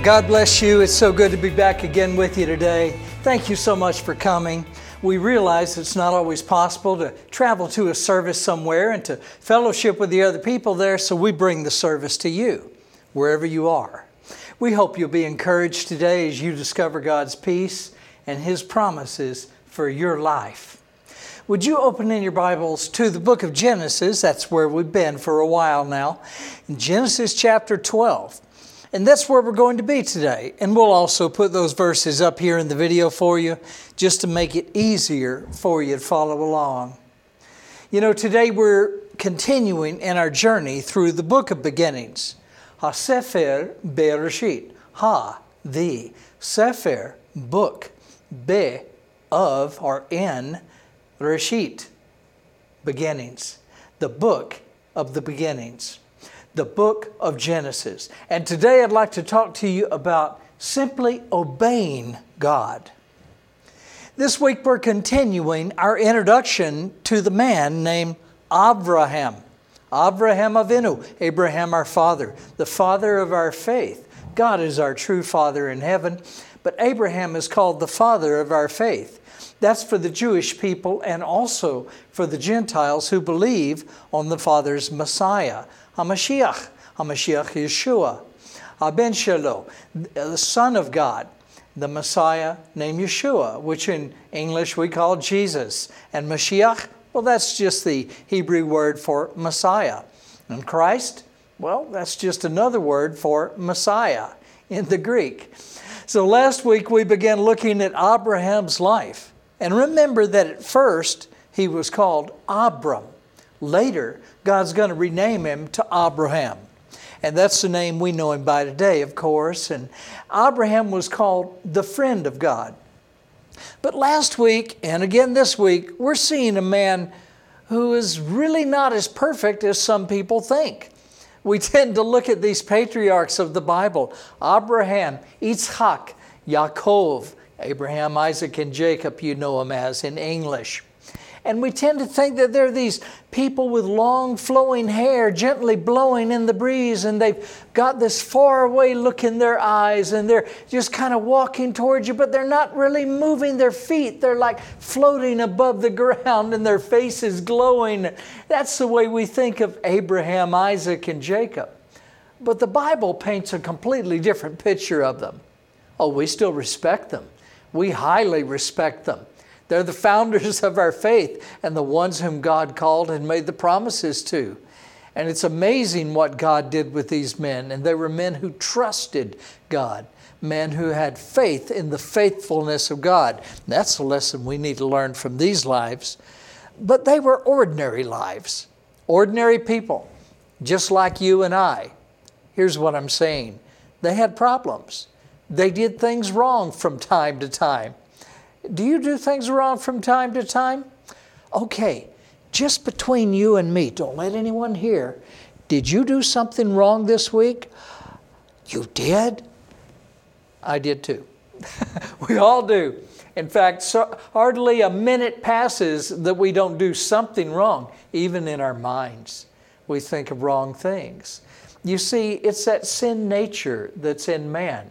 Well, God bless you. It's so good to be back again with you today. Thank you so much for coming. We realize it's not always possible to travel to a service somewhere and to fellowship with the other people there, so we bring the service to you, wherever you are. We hope you'll be encouraged today as you discover God's peace and His promises for your life. Would you open in your Bibles to the book of Genesis? That's where we've been for a while now. In Genesis chapter 12. And that's where we're going to be today. And we'll also put those verses up here in the video for you just to make it easier for you to follow along. You know, today we're continuing in our journey through the book of beginnings. Ha Sefer Bereshit. Ha, the. Sefer, book. Be, of, or in. Reshit, beginnings. The book of the beginnings the book of Genesis. And today I'd like to talk to you about simply obeying God. This week we're continuing our introduction to the man named Abraham. Abraham Avinu, Abraham our father, the father of our faith. God is our true father in heaven, but Abraham is called the father of our faith. That's for the Jewish people and also for the Gentiles who believe on the Father's Messiah, HaMashiach, HaMashiach Yeshua, Aben Shelo, the Son of God, the Messiah named Yeshua, which in English we call Jesus. And Mashiach, well, that's just the Hebrew word for Messiah. And Christ, well, that's just another word for Messiah in the Greek. So last week we began looking at Abraham's life. And remember that at first he was called Abram. Later, God's going to rename him to Abraham. And that's the name we know him by today, of course. And Abraham was called the friend of God. But last week, and again this week, we're seeing a man who is really not as perfect as some people think. We tend to look at these patriarchs of the Bible Abraham, Yitzhak, Yaakov, Abraham, Isaac, and Jacob, you know them as in English. And we tend to think that they're these people with long flowing hair gently blowing in the breeze, and they've got this far away look in their eyes, and they're just kind of walking towards you, but they're not really moving their feet. They're like floating above the ground, and their face is glowing. That's the way we think of Abraham, Isaac, and Jacob. But the Bible paints a completely different picture of them. Oh, we still respect them. We highly respect them. They're the founders of our faith and the ones whom God called and made the promises to. And it's amazing what God did with these men. And they were men who trusted God, men who had faith in the faithfulness of God. that's a lesson we need to learn from these lives. But they were ordinary lives, ordinary people, just like you and I. Here's what I'm saying they had problems. They did things wrong from time to time. Do you do things wrong from time to time? Okay, just between you and me, don't let anyone hear. Did you do something wrong this week? You did? I did too. we all do. In fact, so hardly a minute passes that we don't do something wrong, even in our minds. We think of wrong things. You see, it's that sin nature that's in man.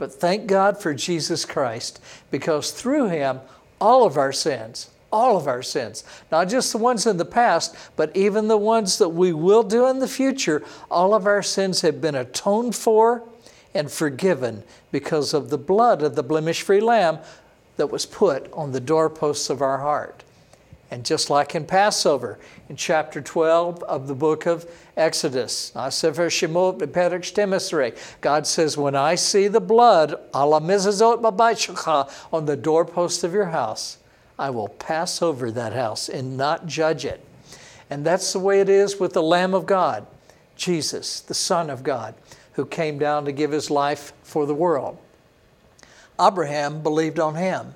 But thank God for Jesus Christ because through him, all of our sins, all of our sins, not just the ones in the past, but even the ones that we will do in the future, all of our sins have been atoned for and forgiven because of the blood of the blemish free lamb that was put on the doorposts of our heart. And just like in Passover, in chapter 12 of the book of Exodus, God says, When I see the blood on the doorpost of your house, I will pass over that house and not judge it. And that's the way it is with the Lamb of God, Jesus, the Son of God, who came down to give his life for the world. Abraham believed on him.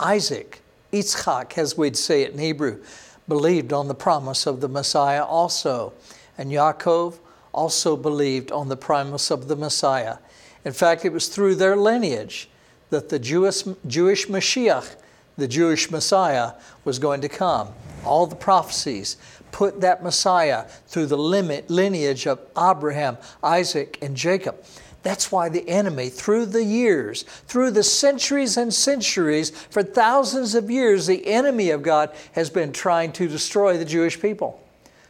Isaac Yitzchak, as we'd say it in Hebrew, believed on the promise of the Messiah also. And Yaakov also believed on the promise of the Messiah. In fact, it was through their lineage that the Jewish, Jewish Mashiach, the Jewish Messiah, was going to come. All the prophecies put that Messiah through the lineage of Abraham, Isaac, and Jacob. That's why the enemy, through the years, through the centuries and centuries, for thousands of years, the enemy of God has been trying to destroy the Jewish people,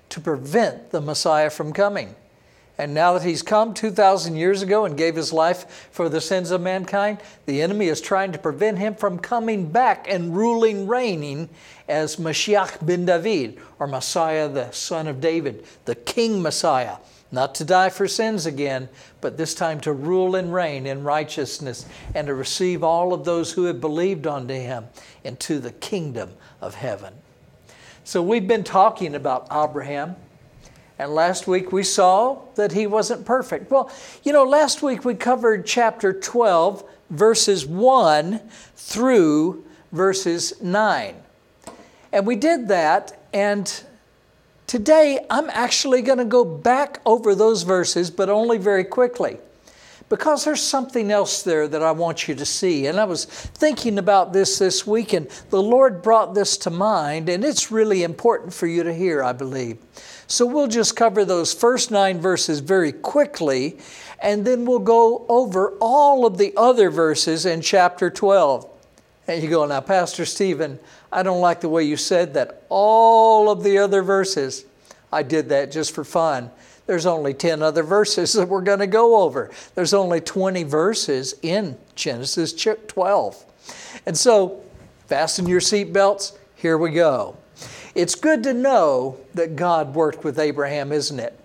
to prevent the Messiah from coming. And now that he's come 2,000 years ago and gave his life for the sins of mankind, the enemy is trying to prevent him from coming back and ruling, reigning as Mashiach ben David, or Messiah, the son of David, the King Messiah not to die for sins again, but this time to rule and reign in righteousness and to receive all of those who have believed unto him into the kingdom of heaven. So we've been talking about Abraham, and last week we saw that he wasn't perfect. Well, you know, last week we covered chapter 12, verses 1 through verses 9. And we did that, and Today, I'm actually going to go back over those verses, but only very quickly, because there's something else there that I want you to see. And I was thinking about this this week, and the Lord brought this to mind, and it's really important for you to hear, I believe. So we'll just cover those first nine verses very quickly, and then we'll go over all of the other verses in chapter 12. And you go, now, Pastor Stephen, I don't like the way you said that. All of the other verses, I did that just for fun. There's only 10 other verses that we're going to go over. There's only 20 verses in Genesis 12. And so, fasten your seatbelts. Here we go. It's good to know that God worked with Abraham, isn't it?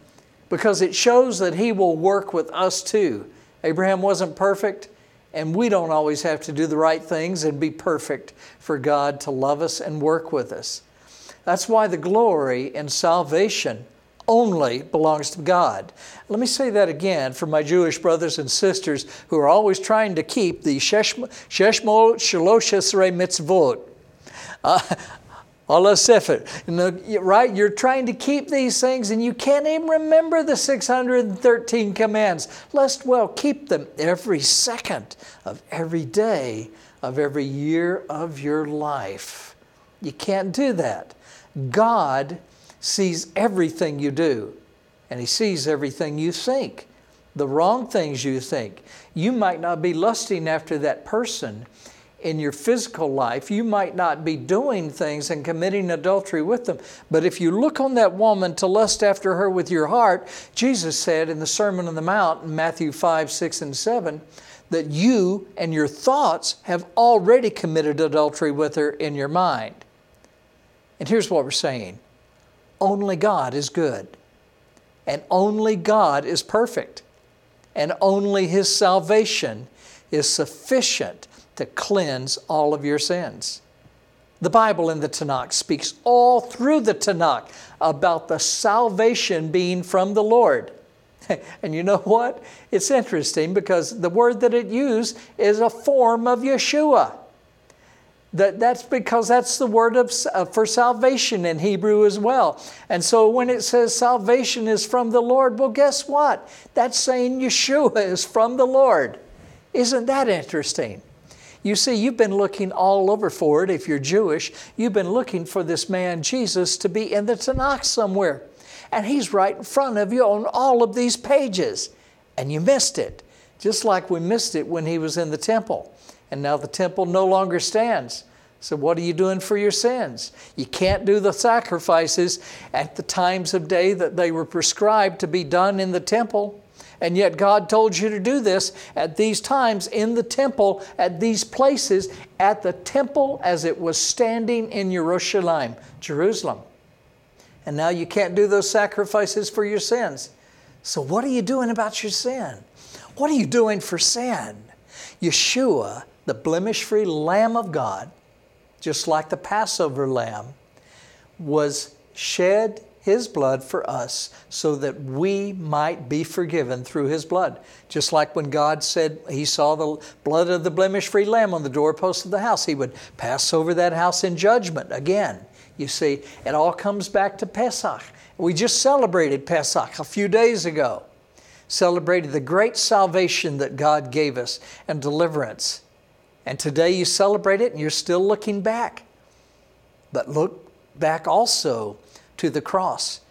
Because it shows that He will work with us too. Abraham wasn't perfect, and we don't always have to do the right things and be perfect for God to love us and work with us. That's why the glory and salvation only belongs to God. Let me say that again for my Jewish brothers and sisters who are always trying to keep the Sheshmo Shalosh mitzvot. Uh, Allah Sefer. Right? You're trying to keep these things and you can't even remember the 613 commands. Lest well keep them every second of every day of every year of your life. You can't do that. God sees everything you do, and He sees everything you think. The wrong things you think. You might not be lusting after that person in your physical life, you might not be doing things and committing adultery with them. But if you look on that woman to lust after her with your heart, Jesus said in the Sermon on the Mount, in Matthew 5, 6, and 7, that you and your thoughts have already committed adultery with her in your mind. And here's what we're saying only God is good, and only God is perfect, and only His salvation is sufficient to cleanse all of your sins. The Bible in the Tanakh speaks all through the Tanakh about the salvation being from the Lord. And you know what? It's interesting because the word that it used is a form of Yeshua. That, that's because that's the word of, uh, for salvation in Hebrew as well. And so when it says salvation is from the Lord, well, guess what? That's saying Yeshua is from the Lord. Isn't that interesting? You see, you've been looking all over for it. If you're Jewish, you've been looking for this man Jesus to be in the Tanakh somewhere. And he's right in front of you on all of these pages. And you missed it, just like we missed it when he was in the temple. And now the temple no longer stands. So, what are you doing for your sins? You can't do the sacrifices at the times of day that they were prescribed to be done in the temple. And yet, God told you to do this at these times in the temple, at these places, at the temple as it was standing in Jerusalem, Jerusalem. And now you can't do those sacrifices for your sins. So, what are you doing about your sin? What are you doing for sin? Yeshua, the blemish free Lamb of God, just like the Passover lamb, was shed his blood for us so that we might be forgiven through his blood. Just like when God said he saw the blood of the blemish free lamb on the doorpost of the house, he would pass over that house in judgment again. You see, it all comes back to Pesach. We just celebrated Pesach a few days ago, celebrated the great salvation that God gave us and deliverance. And today you celebrate it and you're still looking back. But look back also to the cross.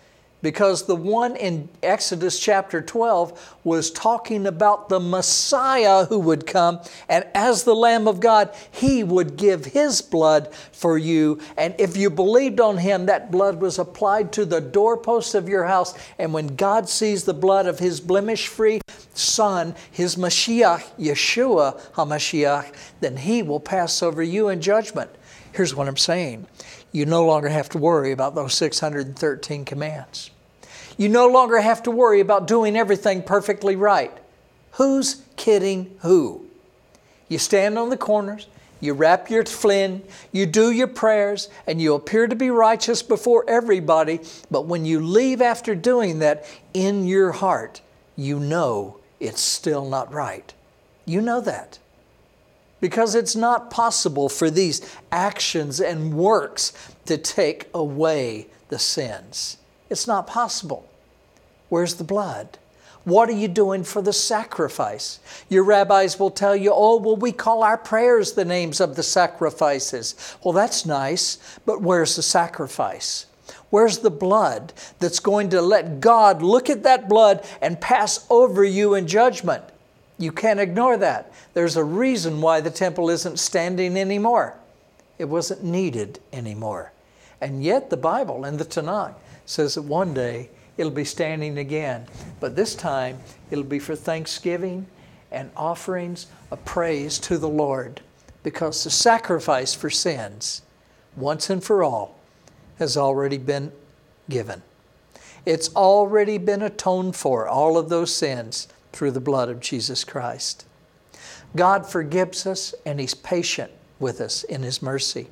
because the one in Exodus chapter 12 was talking about the Messiah who would come, and as the Lamb of God, he would give his blood for you. And if you believed on him, that blood was applied to the doorposts of your house. And when God sees the blood of his blemish free Son, his Mashiach, Yeshua HaMashiach, then he will pass over you in judgment. Here's what I'm saying you no longer have to worry about those 613 commands. You no longer have to worry about doing everything perfectly right. Who's kidding who? You stand on the corners, you wrap your tefillin, you do your prayers, and you appear to be righteous before everybody, but when you leave after doing that, in your heart, you know it's still not right. You know that. Because it's not possible for these actions and works to take away the sins. It's not possible. Where's the blood? What are you doing for the sacrifice? Your rabbis will tell you, oh, well, we call our prayers the names of the sacrifices. Well, that's nice, but where's the sacrifice? Where's the blood that's going to let God look at that blood and pass over you in judgment? You can't ignore that. There's a reason why the temple isn't standing anymore. It wasn't needed anymore. And yet, the Bible in the Tanakh says that one day it'll be standing again. But this time, it'll be for thanksgiving and offerings of praise to the Lord because the sacrifice for sins, once and for all, has already been given. It's already been atoned for, all of those sins, through the blood of Jesus Christ. God forgives us and He's patient with us in His mercy.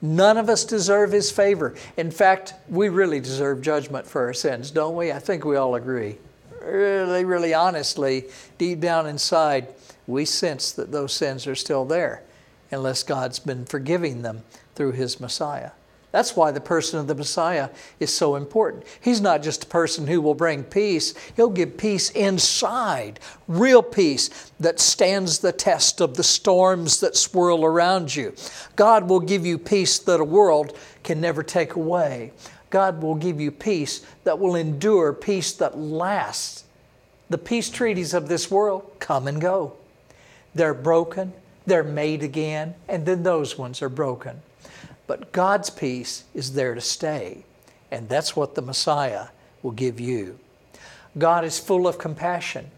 None of us deserve His favor. In fact, we really deserve judgment for our sins, don't we? I think we all agree. Really, really honestly, deep down inside, we sense that those sins are still there unless God's been forgiving them through His Messiah. That's why the person of the Messiah is so important. He's not just a person who will bring peace, he'll give peace inside, real peace that stands the test of the storms that swirl around you. God will give you peace that a world can never take away. God will give you peace that will endure, peace that lasts. The peace treaties of this world come and go. They're broken, they're made again, and then those ones are broken. But God's peace is there to stay, and that's what the Messiah will give you. God is full of compassion.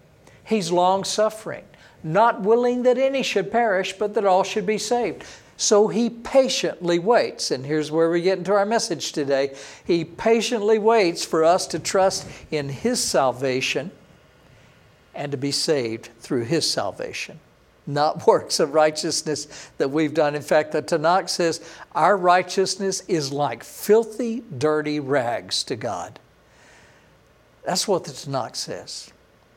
He's long suffering, not willing that any should perish, but that all should be saved. So he patiently waits. And here's where we get into our message today. He patiently waits for us to trust in his salvation and to be saved through his salvation not works of righteousness that we've done. In fact, the Tanakh says our righteousness is like filthy, dirty rags to God. That's what the Tanakh says.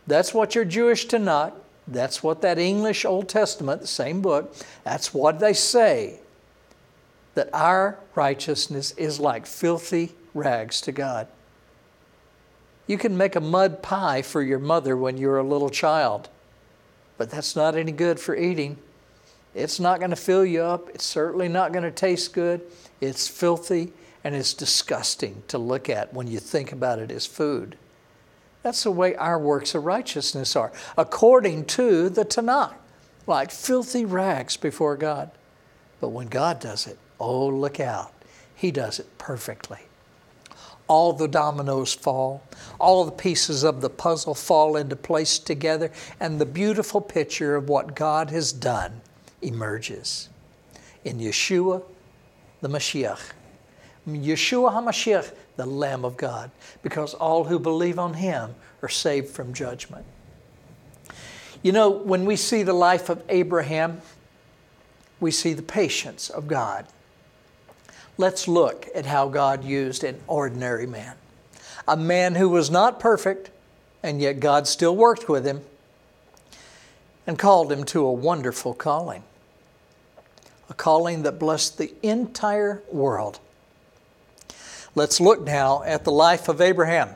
That's what your Jewish Tanakh, that's what that English Old Testament, the same book, that's what they say. That our righteousness is like filthy rags to God. You can make a mud pie for your mother when you're a little child but that's not any good for eating. It's not going to fill you up. It's certainly not going to taste good. It's filthy and it's disgusting to look at when you think about it as food. That's the way our works of righteousness are, according to the Tanakh, like filthy rags before God. But when God does it, oh, look out. He does it perfectly all the dominoes fall, all the pieces of the puzzle fall into place together, and the beautiful picture of what God has done emerges. In Yeshua, the Mashiach. Yeshua HaMashiach, the Lamb of God, because all who believe on Him are saved from judgment. You know, when we see the life of Abraham, we see the patience of God. Let's look at how God used an ordinary man. A man who was not perfect, and yet God still worked with him and called him to a wonderful calling. A calling that blessed the entire world. Let's look now at the life of Abraham.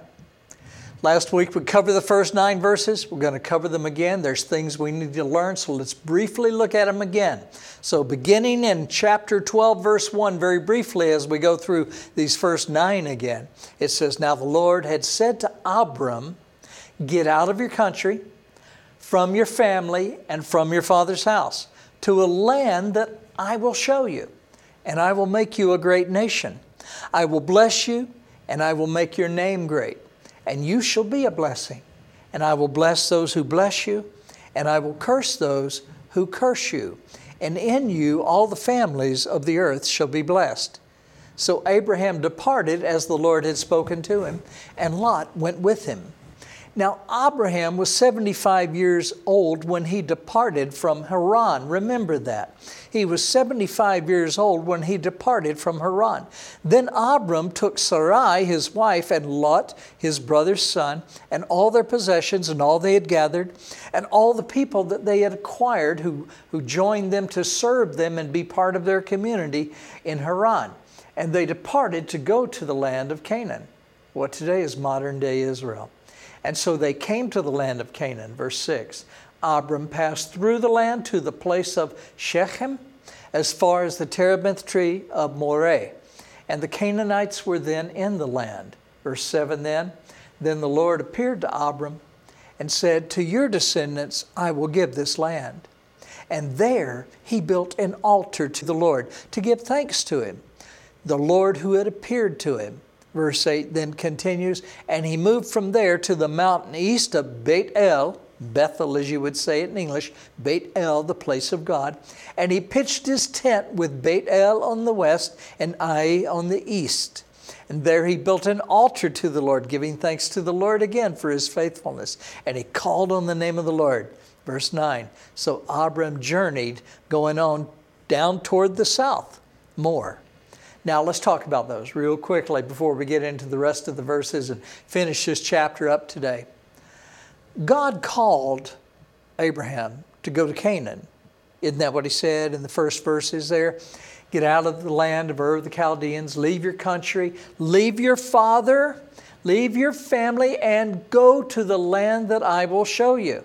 Last week we covered the first nine verses. We're going to cover them again. There's things we need to learn, so let's briefly look at them again. So, beginning in chapter 12, verse 1, very briefly as we go through these first nine again, it says, Now the Lord had said to Abram, Get out of your country, from your family, and from your father's house, to a land that I will show you, and I will make you a great nation. I will bless you, and I will make your name great and you shall be a blessing. And I will bless those who bless you, and I will curse those who curse you. And in you all the families of the earth shall be blessed. So Abraham departed as the Lord had spoken to him, and Lot went with him. Now, Abraham was 75 years old when he departed from Haran. Remember that. He was 75 years old when he departed from Haran. Then Abram took Sarai, his wife, and Lot, his brother's son, and all their possessions and all they had gathered, and all the people that they had acquired who, who joined them to serve them and be part of their community in Haran. And they departed to go to the land of Canaan, what today is modern day Israel. And so they came to the land of Canaan, verse 6. Abram passed through the land to the place of Shechem, as far as the terebinth tree of Moreh. And the Canaanites were then in the land. Verse 7 then, then the Lord appeared to Abram and said, To your descendants I will give this land. And there he built an altar to the Lord to give thanks to him, the Lord who had appeared to him. Verse 8 then continues, and he moved from there to the mountain east of Beit El, Bethel as you would say it in English, Beit El, the place of God. And he pitched his tent with Beit El on the west and Ai on the east. And there he built an altar to the Lord, giving thanks to the Lord again for his faithfulness. And he called on the name of the Lord. Verse 9. So Abram journeyed, going on down toward the south more. Now, let's talk about those real quickly before we get into the rest of the verses and finish this chapter up today. God called Abraham to go to Canaan. Isn't that what he said in the first verses there? Get out of the land of Ur of the Chaldeans, leave your country, leave your father, leave your family, and go to the land that I will show you.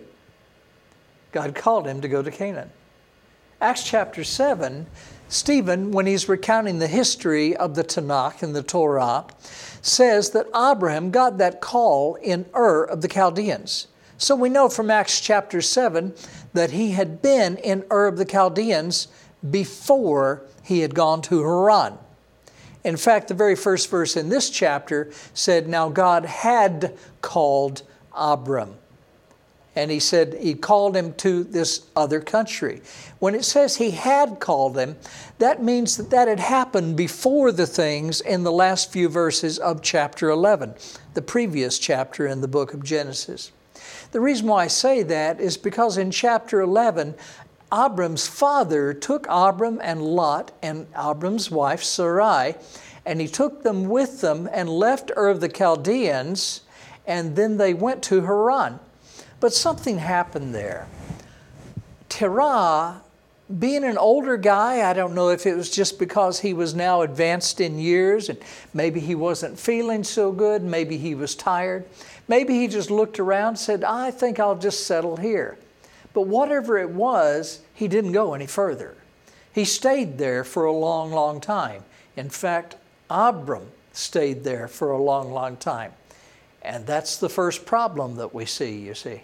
God called him to go to Canaan. Acts chapter 7 Stephen, when he's recounting the history of the Tanakh and the Torah, says that Abraham got that call in Ur of the Chaldeans. So we know from Acts chapter 7 that he had been in Ur of the Chaldeans before he had gone to Haran. In fact, the very first verse in this chapter said, Now God had called Abram and he said he called him to this other country. When it says he had called him, that means that that had happened before the things in the last few verses of chapter 11, the previous chapter in the book of Genesis. The reason why I say that is because in chapter 11, Abram's father took Abram and Lot and Abram's wife Sarai, and he took them with them and left Ur of the Chaldeans, and then they went to Haran. But something happened there. Terah, being an older guy, I don't know if it was just because he was now advanced in years and maybe he wasn't feeling so good, maybe he was tired. Maybe he just looked around and said, I think I'll just settle here. But whatever it was, he didn't go any further. He stayed there for a long, long time. In fact, Abram stayed there for a long, long time. And that's the first problem that we see, you see.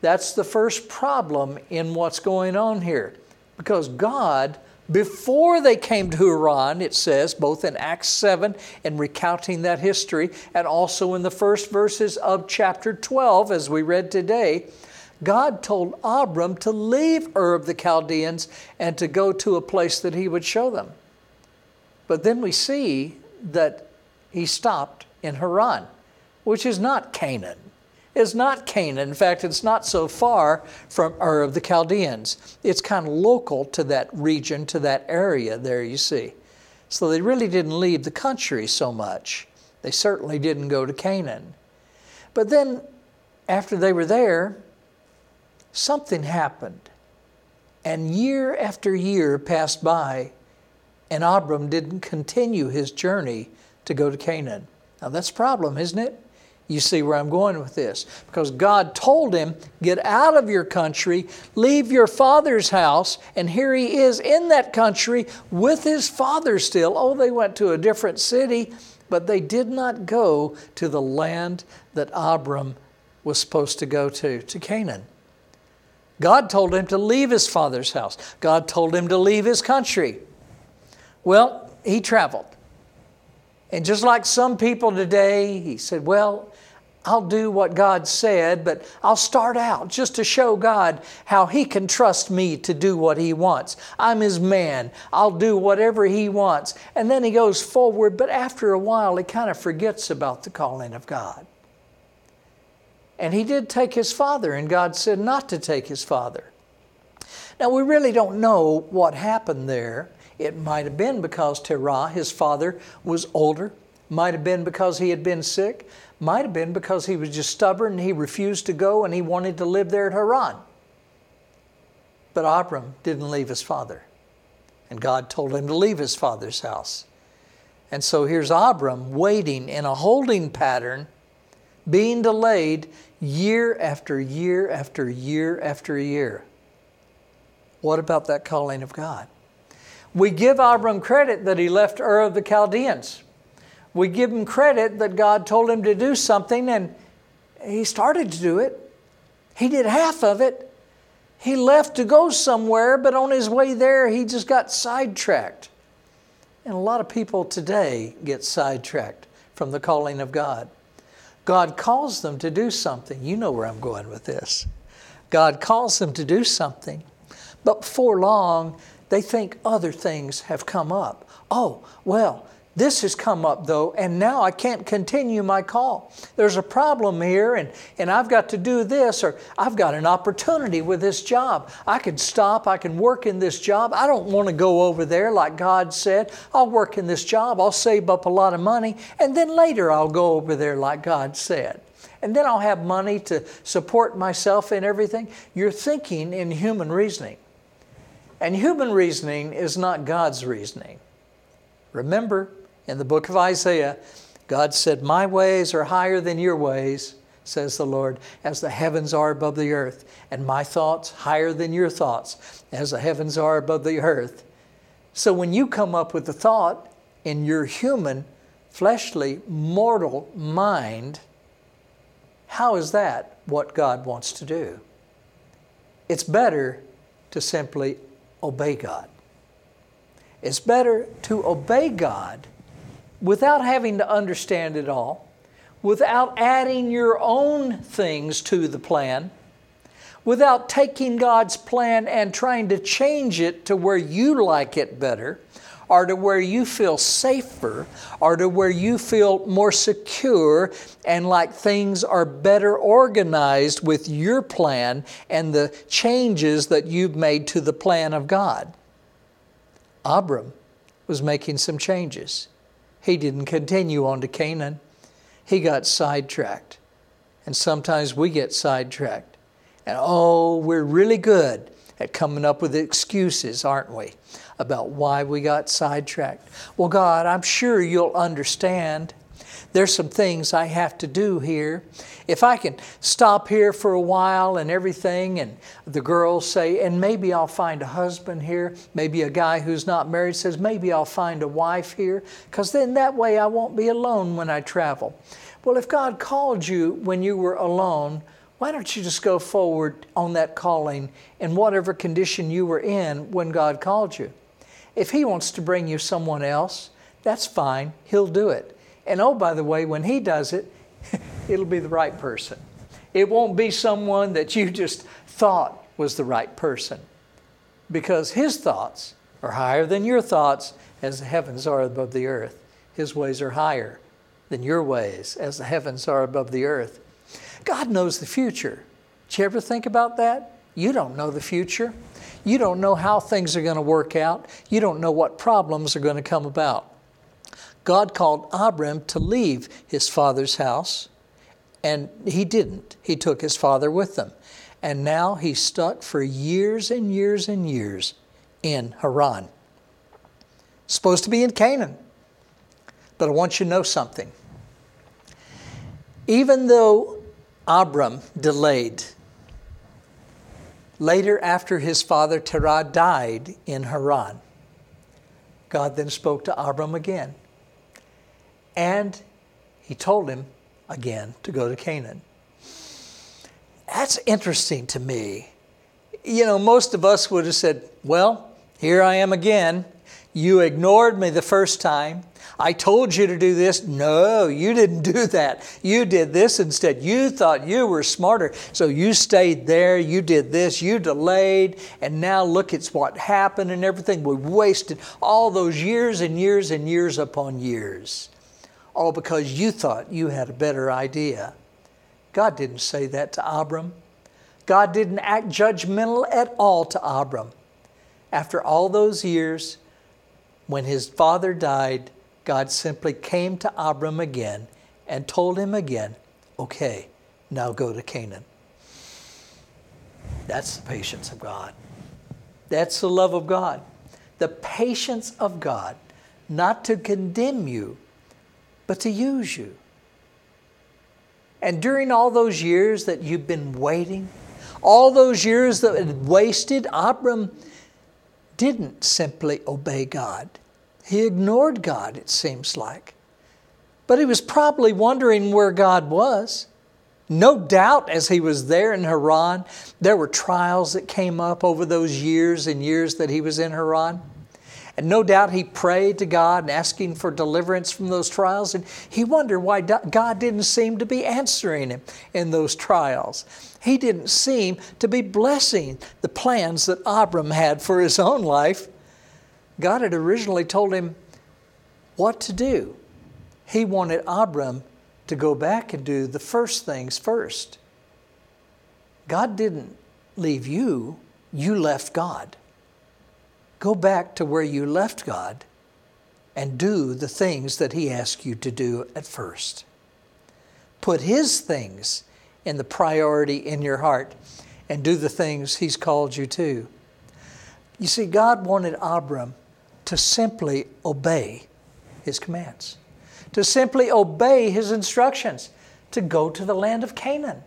That's the first problem in what's going on here. Because God, before they came to Haran, it says, both in Acts 7 and recounting that history, and also in the first verses of chapter 12, as we read today, God told Abram to leave Ur of the Chaldeans and to go to a place that he would show them. But then we see that he stopped in Haran, which is not Canaan is not Canaan. In fact, it's not so far from Ur of the Chaldeans. It's kind of local to that region, to that area there, you see. So they really didn't leave the country so much. They certainly didn't go to Canaan. But then, after they were there, something happened. And year after year passed by, and Abram didn't continue his journey to go to Canaan. Now, that's a problem, isn't it? You see where I'm going with this? Because God told him, Get out of your country, leave your father's house, and here he is in that country with his father still. Oh, they went to a different city, but they did not go to the land that Abram was supposed to go to, to Canaan. God told him to leave his father's house, God told him to leave his country. Well, he traveled. And just like some people today, he said, Well, I'll do what God said, but I'll start out just to show God how He can trust me to do what He wants. I'm His man. I'll do whatever He wants. And then He goes forward, but after a while, He kind of forgets about the calling of God. And He did take His father, and God said not to take His father. Now, we really don't know what happened there. It might have been because Terah, his father, was older, might have been because he had been sick, might have been because he was just stubborn and he refused to go and he wanted to live there at Haran. But Abram didn't leave his father. And God told him to leave his father's house. And so here's Abram waiting in a holding pattern, being delayed year after year after year after year. What about that calling of God? We give Abram credit that he left Ur of the Chaldeans we give him credit that God told him to do something and he started to do it. He did half of it. He left to go somewhere, but on his way there, he just got sidetracked. And a lot of people today get sidetracked from the calling of God. God calls them to do something. You know where I'm going with this. God calls them to do something, but before long, they think other things have come up. Oh, well, this has come up though, and now I can't continue my call. There's a problem here, and, and I've got to do this, or I've got an opportunity with this job. I can stop, I can work in this job. I don't want to go over there like God said. I'll work in this job, I'll save up a lot of money, and then later I'll go over there like God said. And then I'll have money to support myself and everything. You're thinking in human reasoning. And human reasoning is not God's reasoning. Remember, in the book of Isaiah, God said, My ways are higher than your ways, says the Lord, as the heavens are above the earth, and my thoughts higher than your thoughts, as the heavens are above the earth. So when you come up with a thought in your human, fleshly, mortal mind, how is that what God wants to do? It's better to simply obey God. It's better to obey God without having to understand it all, without adding your own things to the plan, without taking God's plan and trying to change it to where you like it better, or to where you feel safer, or to where you feel more secure and like things are better organized with your plan and the changes that you've made to the plan of God. Abram was making some changes. He didn't continue on to Canaan. He got sidetracked. And sometimes we get sidetracked. And oh, we're really good at coming up with excuses, aren't we, about why we got sidetracked. Well, God, I'm sure you'll understand there's some things I have to do here. If I can stop here for a while and everything, and the girls say, and maybe I'll find a husband here, maybe a guy who's not married says, maybe I'll find a wife here, because then that way I won't be alone when I travel. Well, if God called you when you were alone, why don't you just go forward on that calling in whatever condition you were in when God called you? If He wants to bring you someone else, that's fine, He'll do it. And oh, by the way, when He does it, it'll be the right person. It won't be someone that you just thought was the right person because His thoughts are higher than your thoughts as the heavens are above the earth. His ways are higher than your ways as the heavens are above the earth. God knows the future. Did you ever think about that? You don't know the future. You don't know how things are going to work out. You don't know what problems are going to come about. God called Abram to leave his father's house, and he didn't. He took his father with him. And now he's stuck for years and years and years in Haran. Supposed to be in Canaan. But I want you to know something. Even though Abram delayed, later after his father Terah died in Haran, God then spoke to Abram again. And he told him again to go to Canaan. That's interesting to me. You know, most of us would have said, Well, here I am again. You ignored me the first time. I told you to do this. No, you didn't do that. You did this instead. You thought you were smarter. So you stayed there. You did this. You delayed. And now look, it's what happened and everything. We wasted all those years and years and years upon years. All because you thought you had a better idea. God didn't say that to Abram. God didn't act judgmental at all to Abram. After all those years, when his father died, God simply came to Abram again and told him again, okay, now go to Canaan. That's the patience of God. That's the love of God. The patience of God, not to condemn you, but to use you. And during all those years that you've been waiting, all those years that had wasted, Abram didn't simply obey God. He ignored God, it seems like. But he was probably wondering where God was. No doubt, as he was there in Haran, there were trials that came up over those years and years that he was in Haran. And no doubt he prayed to God and asking for deliverance from those trials. And he wondered why God didn't seem to be answering him in those trials. He didn't seem to be blessing the plans that Abram had for his own life. God had originally told him what to do. He wanted Abram to go back and do the first things first. God didn't leave you, you left God. Go back to where you left God and do the things that He asked you to do at first. Put His things in the priority in your heart and do the things He's called you to. You see, God wanted Abram to simply obey His commands, to simply obey His instructions, to go to the land of Canaan.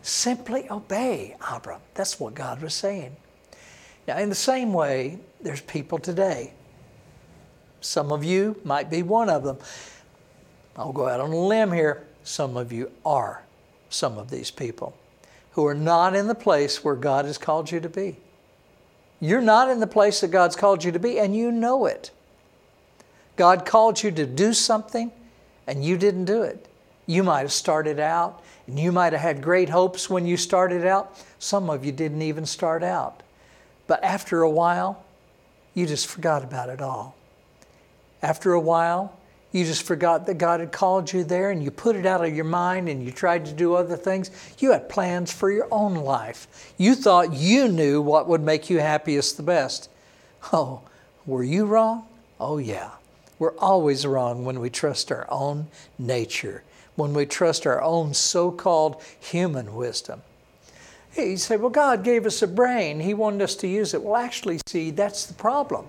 Simply obey Abram. That's what God was saying. Now, in the same way, there's people today. Some of you might be one of them. I'll go out on a limb here. Some of you are some of these people who are not in the place where God has called you to be. You're not in the place that God's called you to be, and you know it. God called you to do something, and you didn't do it. You might have started out, and you might have had great hopes when you started out. Some of you didn't even start out. But after a while, you just forgot about it all. After a while, you just forgot that God had called you there and you put it out of your mind and you tried to do other things. You had plans for your own life. You thought you knew what would make you happiest the best. Oh, were you wrong? Oh, yeah. We're always wrong when we trust our own nature, when we trust our own so called human wisdom. You say, well, God gave us a brain. He wanted us to use it. Well, actually, see, that's the problem.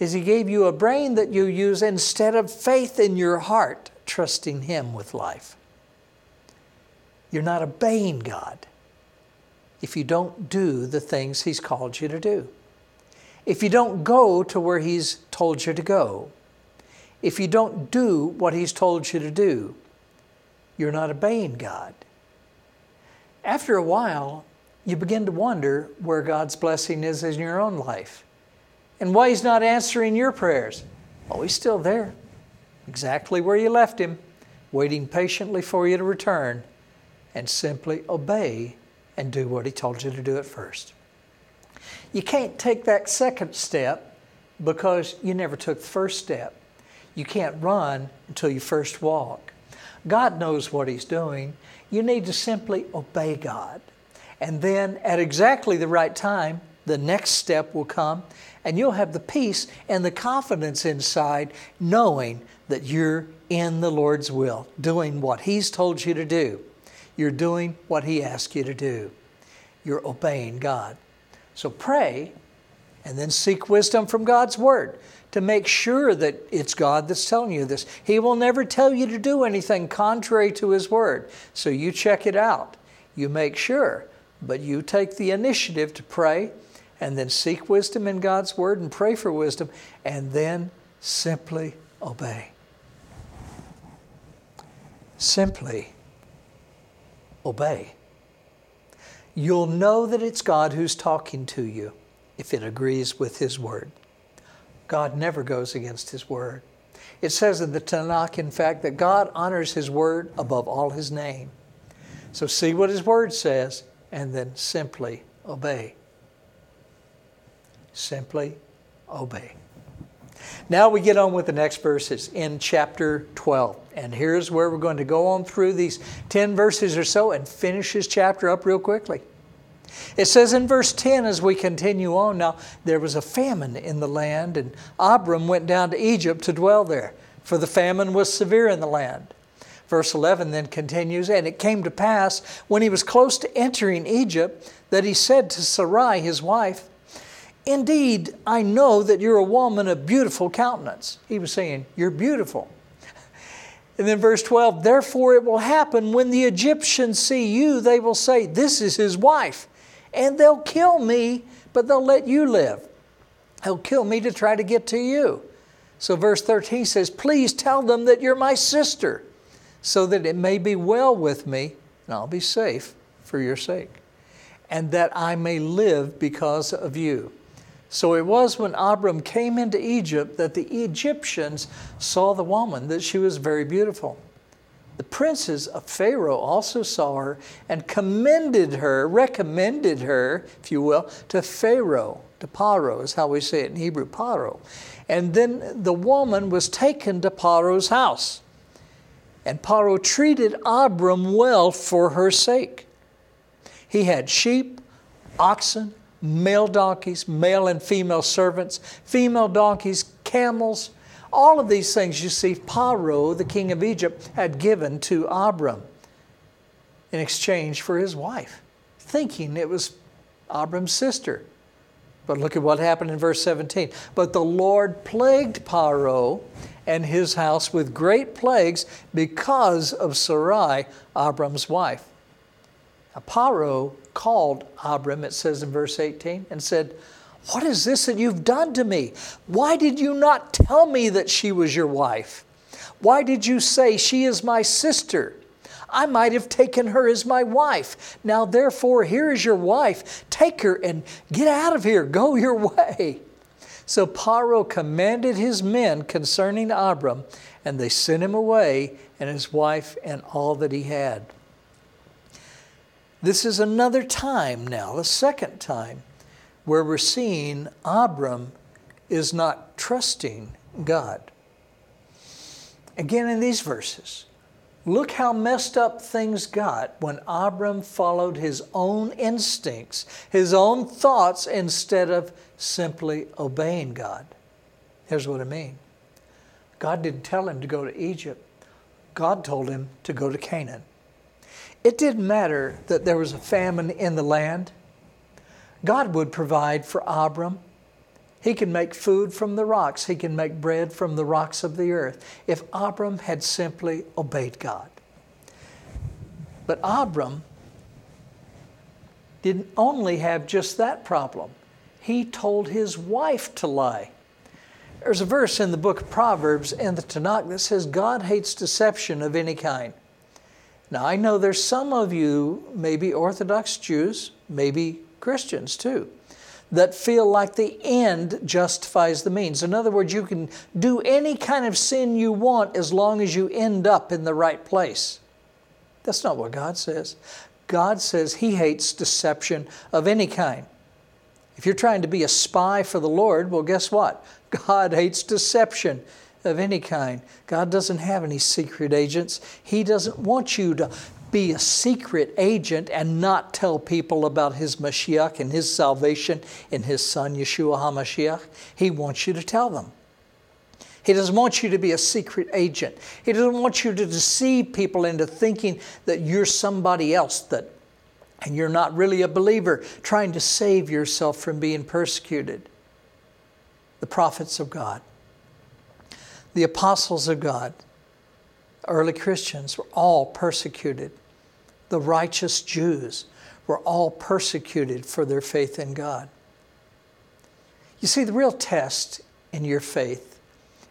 Is He gave you a brain that you use instead of faith in your heart, trusting Him with life. You're not obeying God if you don't do the things He's called you to do. If you don't go to where He's told you to go. If you don't do what He's told you to do, you're not obeying God after a while, you begin to wonder where God's blessing is in your own life and why He's not answering your prayers. Oh, He's still there, exactly where you left Him, waiting patiently for you to return and simply obey and do what He told you to do at first. You can't take that second step because you never took the first step. You can't run until you first walk. God knows what He's doing. You need to simply obey God. And then at exactly the right time, the next step will come, and you'll have the peace and the confidence inside knowing that you're in the Lord's will, doing what He's told you to do. You're doing what He asked you to do. You're obeying God. So pray And then seek wisdom from God's Word to make sure that it's God that's telling you this. He will never tell you to do anything contrary to His Word. So you check it out. You make sure. But you take the initiative to pray and then seek wisdom in God's Word and pray for wisdom and then simply obey. Simply obey. You'll know that it's God who's talking to you if it agrees with His Word. God never goes against His Word. It says in the Tanakh, in fact, that God honors His Word above all His name. So see what His Word says and then simply obey. Simply obey. Now we get on with the next verses in chapter 12. And here's where we're going to go on through these 10 verses or so and finish this chapter up real quickly. It says in verse 10 as we continue on now, there was a famine in the land, and Abram went down to Egypt to dwell there, for the famine was severe in the land. Verse 11 then continues, and it came to pass when he was close to entering Egypt that he said to Sarai, his wife, Indeed, I know that you're a woman of beautiful countenance. He was saying, You're beautiful. And then verse 12, therefore it will happen when the Egyptians see you, they will say, This is his wife. And they'll kill me, but they'll let you live. They'll kill me to try to get to you. So verse 13 says, Please tell them that you're my sister, so that it may be well with me, and I'll be safe for your sake, and that I may live because of you. So it was when Abram came into Egypt that the Egyptians saw the woman, that she was very beautiful. The princes of Pharaoh also saw her and commended her, recommended her, if you will, to Pharaoh. To Paro is how we say it in Hebrew, Paro. And then the woman was taken to Paro's house. And Paro treated Abram well for her sake. He had sheep, oxen, male donkeys, male and female servants, female donkeys, camels. All of these things you see Paro, the king of Egypt, had given to Abram in exchange for his wife, thinking it was Abram's sister. But look at what happened in verse 17. But the Lord plagued Paro and his house with great plagues because of Sarai, Abram's wife. Now, Paro called Abram, it says in verse 18, and said, What is this that you've done to me? Why did you not tell me that she was your wife? Why did you say, She is my sister? I might have taken her as my wife. Now, therefore, here is your wife. Take her and get out of here. Go your way. So Paro commanded his men concerning Abram, and they sent him away and his wife and all that he had. This is another time now, the second time, where we're seeing Abram is not trusting God. Again, in these verses, look how messed up things got when Abram followed his own instincts, his own thoughts, instead of simply obeying God. Here's what I mean God didn't tell him to go to Egypt, God told him to go to Canaan. It didn't matter that there was a famine in the land. God would provide for Abram. He can make food from the rocks. He can make bread from the rocks of the earth if Abram had simply obeyed God. But Abram didn't only have just that problem. He told his wife to lie. There's a verse in the book of Proverbs in the Tanakh that says, God hates deception of any kind. Now, I know there's some of you, maybe Orthodox Jews, maybe Christians too, that feel like the end justifies the means. In other words, you can do any kind of sin you want as long as you end up in the right place. That's not what God says. God says He hates deception of any kind. If you're trying to be a spy for the Lord, well, guess what? God hates deception of any kind. God doesn't have any secret agents. He doesn't want you to be a secret agent and not tell people about His Mashiach and His salvation in His Son, Yeshua HaMashiach. He wants you to tell them. He doesn't want you to be a secret agent. He doesn't want you to deceive people into thinking that you're somebody else that and you're not really a believer trying to save yourself from being persecuted. the prophets of God, the apostles of God, early Christians were all persecuted. The righteous Jews were all persecuted for their faith in God. You see, the real test in your faith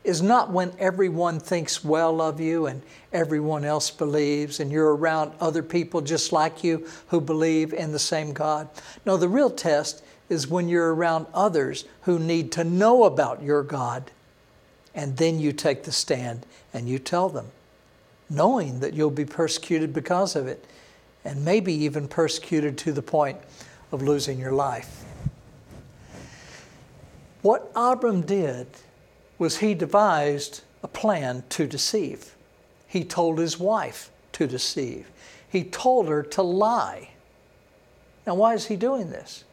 is not when everyone thinks well of you and everyone else believes and you're around other people just like you who believe in the same God. No, the real test is when you're around others who need to know about your God and then you take the stand and you tell them, knowing that you'll be persecuted because of it and maybe even persecuted to the point of losing your life. What Abram did was he devised a plan to deceive. He told his wife to deceive. He told her to lie. Now, why is he doing this?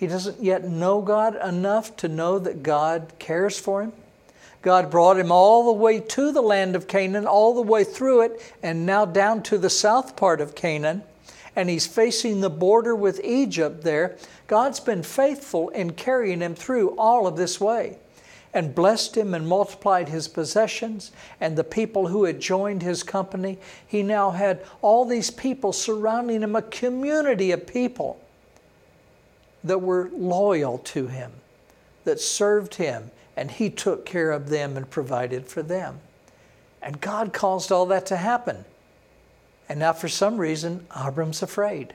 He doesn't yet know God enough to know that God cares for him. God brought him all the way to the land of Canaan, all the way through it, and now down to the south part of Canaan. And he's facing the border with Egypt there. God's been faithful in carrying him through all of this way and blessed him and multiplied his possessions and the people who had joined his company. He now had all these people surrounding him, a community of people that were loyal to him, that served him, and he took care of them and provided for them. And God caused all that to happen. And now, for some reason, Abram's afraid.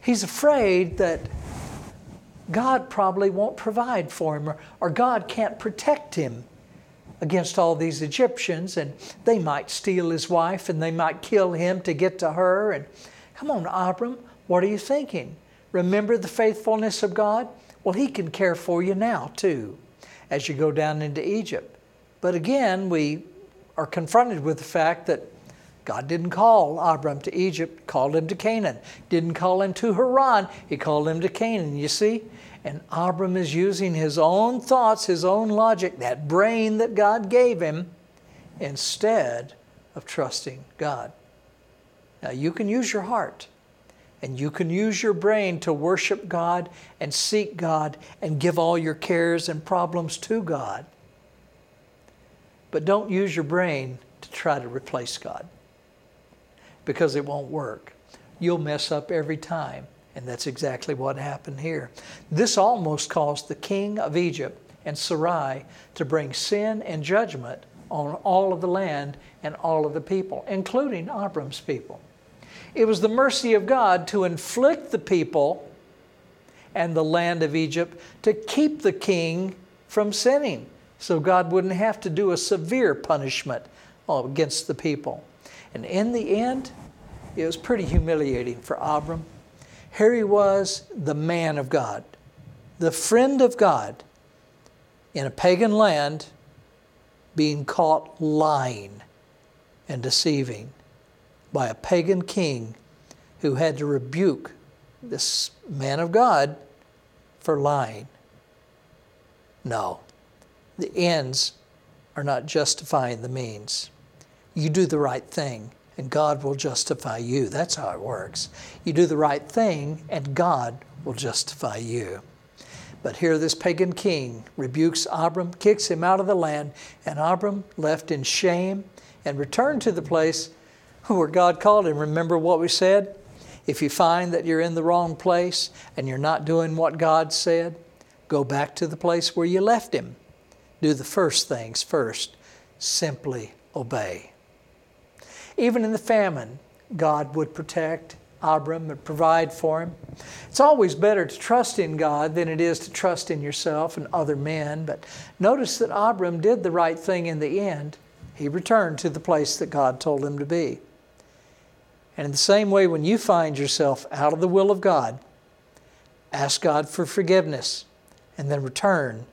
He's afraid that God probably won't provide for him, or, or God can't protect him against all these Egyptians, and they might steal his wife and they might kill him to get to her. And come on, Abram, what are you thinking? Remember the faithfulness of God? Well, He can care for you now, too, as you go down into Egypt. But again, we are confronted with the fact that God didn't call Abram to Egypt, called him to Canaan. Didn't call him to Haran, he called him to Canaan. You see? And Abram is using his own thoughts, his own logic, that brain that God gave him, instead of trusting God. Now, you can use your heart and you can use your brain to worship God and seek God and give all your cares and problems to God. But don't use your brain to try to replace God because it won't work. You'll mess up every time. And that's exactly what happened here. This almost caused the king of Egypt and Sarai to bring sin and judgment on all of the land and all of the people, including Abram's people. It was the mercy of God to inflict the people and the land of Egypt to keep the king from sinning, so God wouldn't have to do a severe punishment against the people. And in the end, it was pretty humiliating for Abram. Here he was, the man of God, the friend of God, in a pagan land, being caught lying and deceiving by a pagan king who had to rebuke this man of God for lying. No, the ends are not justifying the means. You do the right thing and God will justify you. That's how it works. You do the right thing, and God will justify you. But here, this pagan king rebukes Abram, kicks him out of the land, and Abram, left in shame, and returned to the place where God called him. Remember what we said? If you find that you're in the wrong place and you're not doing what God said, go back to the place where you left him. Do the first things first. Simply obey. Even in the famine, God would protect Abram and provide for him. It's always better to trust in God than it is to trust in yourself and other men. But notice that Abram did the right thing in the end. He returned to the place that God told him to be. And in the same way, when you find yourself out of the will of God, ask God for forgiveness and then return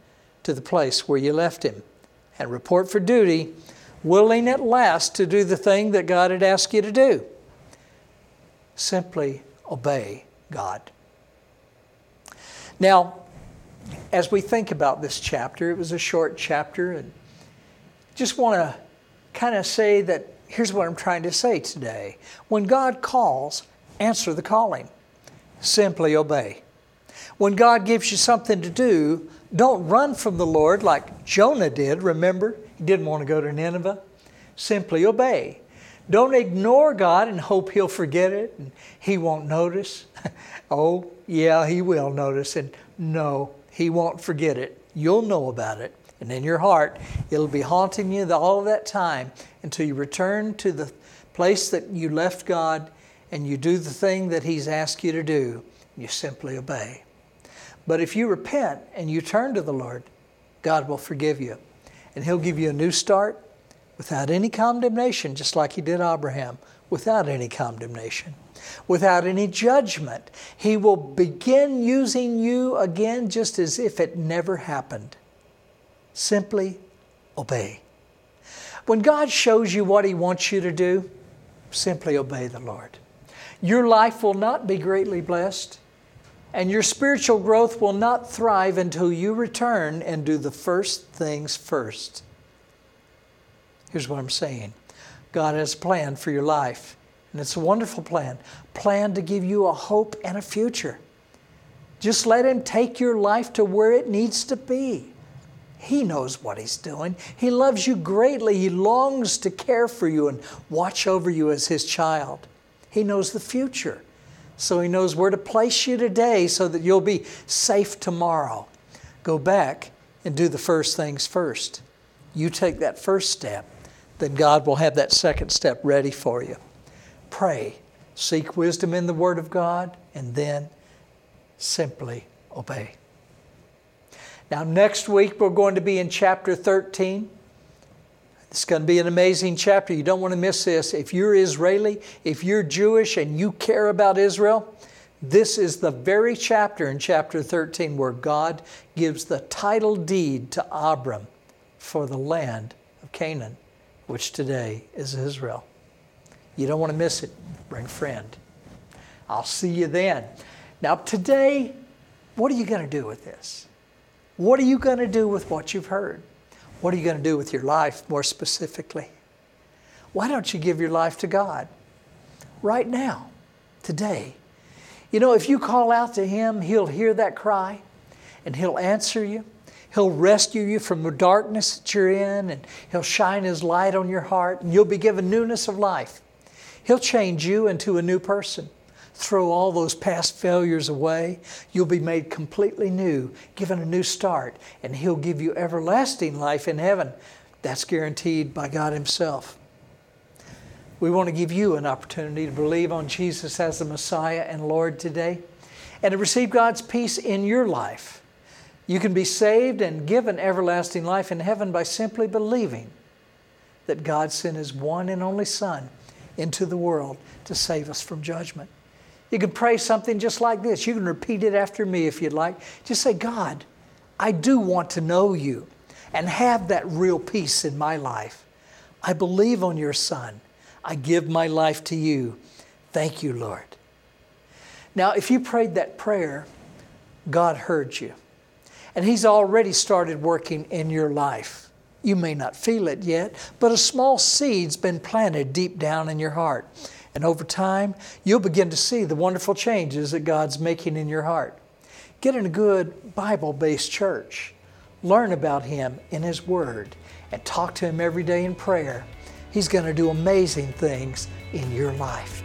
to the place where you left Him and report for duty willing at last to do the thing that God had asked you to do. Simply obey God. Now, as we think about this chapter, it was a short chapter, and just want to kind of say that here's what I'm trying to say today. When God calls, answer the calling. Simply obey. When God gives you something to do, don't run from the Lord like Jonah did. Remember, he didn't want to go to Nineveh. Simply obey. Don't ignore God and hope He'll forget it and He won't notice. oh, yeah, He will notice. And no, He won't forget it. You'll know about it. And in your heart, it'll be haunting you all of that time until you return to the place that you left God and you do the thing that He's asked you to do. You simply obey. But if you repent and you turn to the Lord, God will forgive you. And He'll give you a new start without any condemnation, just like He did Abraham, without any condemnation, without any judgment. He will begin using you again just as if it never happened. Simply obey. When God shows you what He wants you to do, simply obey the Lord. Your life will not be greatly blessed, and your spiritual growth will not thrive until you return and do the first things first. Here's what I'm saying God has a plan for your life, and it's a wonderful plan. Plan to give you a hope and a future. Just let Him take your life to where it needs to be. He knows what He's doing. He loves you greatly. He longs to care for you and watch over you as His child. He knows the future. So He knows where to place you today so that you'll be safe tomorrow. Go back and do the first things first. You take that first step, then God will have that second step ready for you. Pray, seek wisdom in the Word of God, and then simply obey. Now, next week we're going to be in chapter 13. It's going to be an amazing chapter. You don't want to miss this. If you're Israeli, if you're Jewish and you care about Israel, this is the very chapter in chapter 13 where God gives the title deed to Abram for the land of Canaan, which today is Israel. You don't want to miss it. Bring a friend. I'll see you then. Now, today, what are you going to do with this? What are you going to do with what you've heard? What are you going to do with your life more specifically? Why don't you give your life to God right now, today? You know, if you call out to Him, He'll hear that cry and He'll answer you. He'll rescue you from the darkness that you're in and He'll shine His light on your heart and you'll be given newness of life. He'll change you into a new person throw all those past failures away. You'll be made completely new, given a new start, and He'll give you everlasting life in heaven. That's guaranteed by God Himself. We want to give you an opportunity to believe on Jesus as the Messiah and Lord today and to receive God's peace in your life. You can be saved and given everlasting life in heaven by simply believing that God sent His one and only Son into the world to save us from judgment. You can pray something just like this. You can repeat it after me if you'd like. Just say, God, I do want to know you and have that real peace in my life. I believe on your Son. I give my life to you. Thank you, Lord. Now, if you prayed that prayer, God heard you. And He's already started working in your life. You may not feel it yet, but a small seed's been planted deep down in your heart. And over time, you'll begin to see the wonderful changes that God's making in your heart. Get in a good Bible based church. Learn about Him in His Word and talk to Him every day in prayer. He's going to do amazing things in your life.